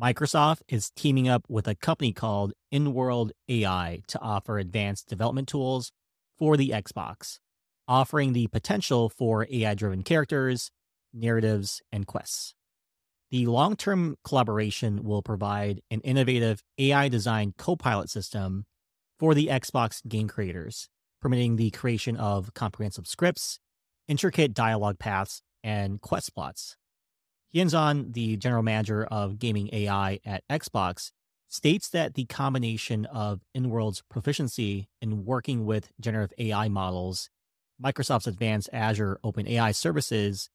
Microsoft is teaming up with a company called Inworld AI to offer advanced development tools for the Xbox, offering the potential for AI driven characters, narratives, and quests. The long term collaboration will provide an innovative AI designed co pilot system for the Xbox game creators, permitting the creation of comprehensive scripts, intricate dialogue paths, and quest plots. Hyunsun, the general manager of gaming AI at Xbox, states that the combination of Inworld's proficiency in working with generative AI models, Microsoft's advanced Azure OpenAI services,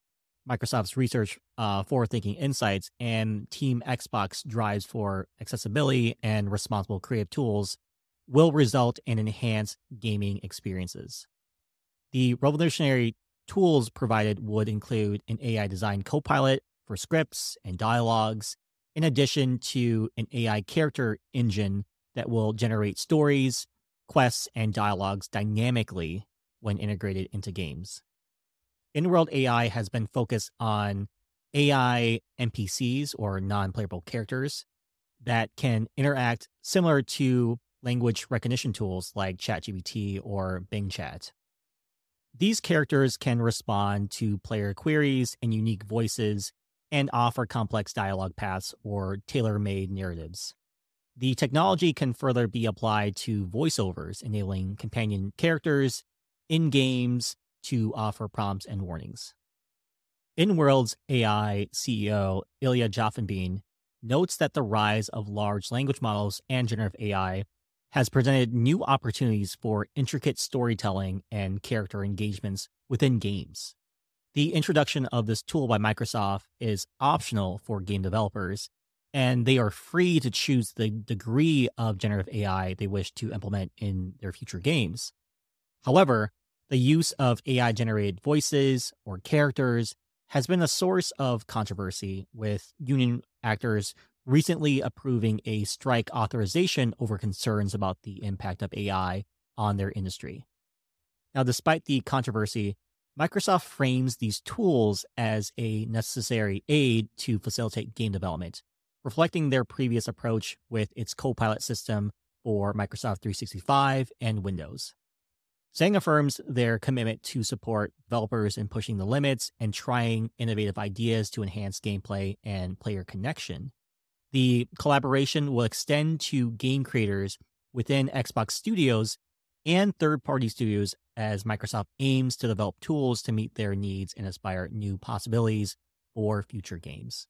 Microsoft's research uh, forward thinking insights, and Team Xbox drives for accessibility and responsible creative tools will result in enhanced gaming experiences. The revolutionary tools provided would include an AI designed copilot for scripts and dialogues, in addition to an AI character engine that will generate stories, quests, and dialogues dynamically when integrated into games. Inworld AI has been focused on AI NPCs or non playable characters that can interact similar to language recognition tools like ChatGPT or Bing Chat. These characters can respond to player queries in unique voices and offer complex dialogue paths or tailor made narratives. The technology can further be applied to voiceovers, enabling companion characters in games to offer prompts and warnings. Inworld's AI CEO, Ilya Gelfenbeyn, notes that the rise of large language models and generative AI has presented new opportunities for intricate storytelling and character engagements within games. The introduction of this tool by Microsoft is optional for game developers, and they are free to choose the degree of generative AI they wish to implement in their future games. However, the use of AI generated voices or characters has been a source of controversy, with union actors recently approving a strike authorization over concerns about the impact of AI on their industry. Now, despite the controversy, Microsoft frames these tools as a necessary aid to facilitate game development, reflecting their previous approach with its Copilot system for Microsoft 365 and Windows. Zhang affirms their commitment to support developers in pushing the limits and trying innovative ideas to enhance gameplay and player connection. The collaboration will extend to game creators within Xbox Studios and third party studios as Microsoft aims to develop tools to meet their needs and inspire new possibilities for future games.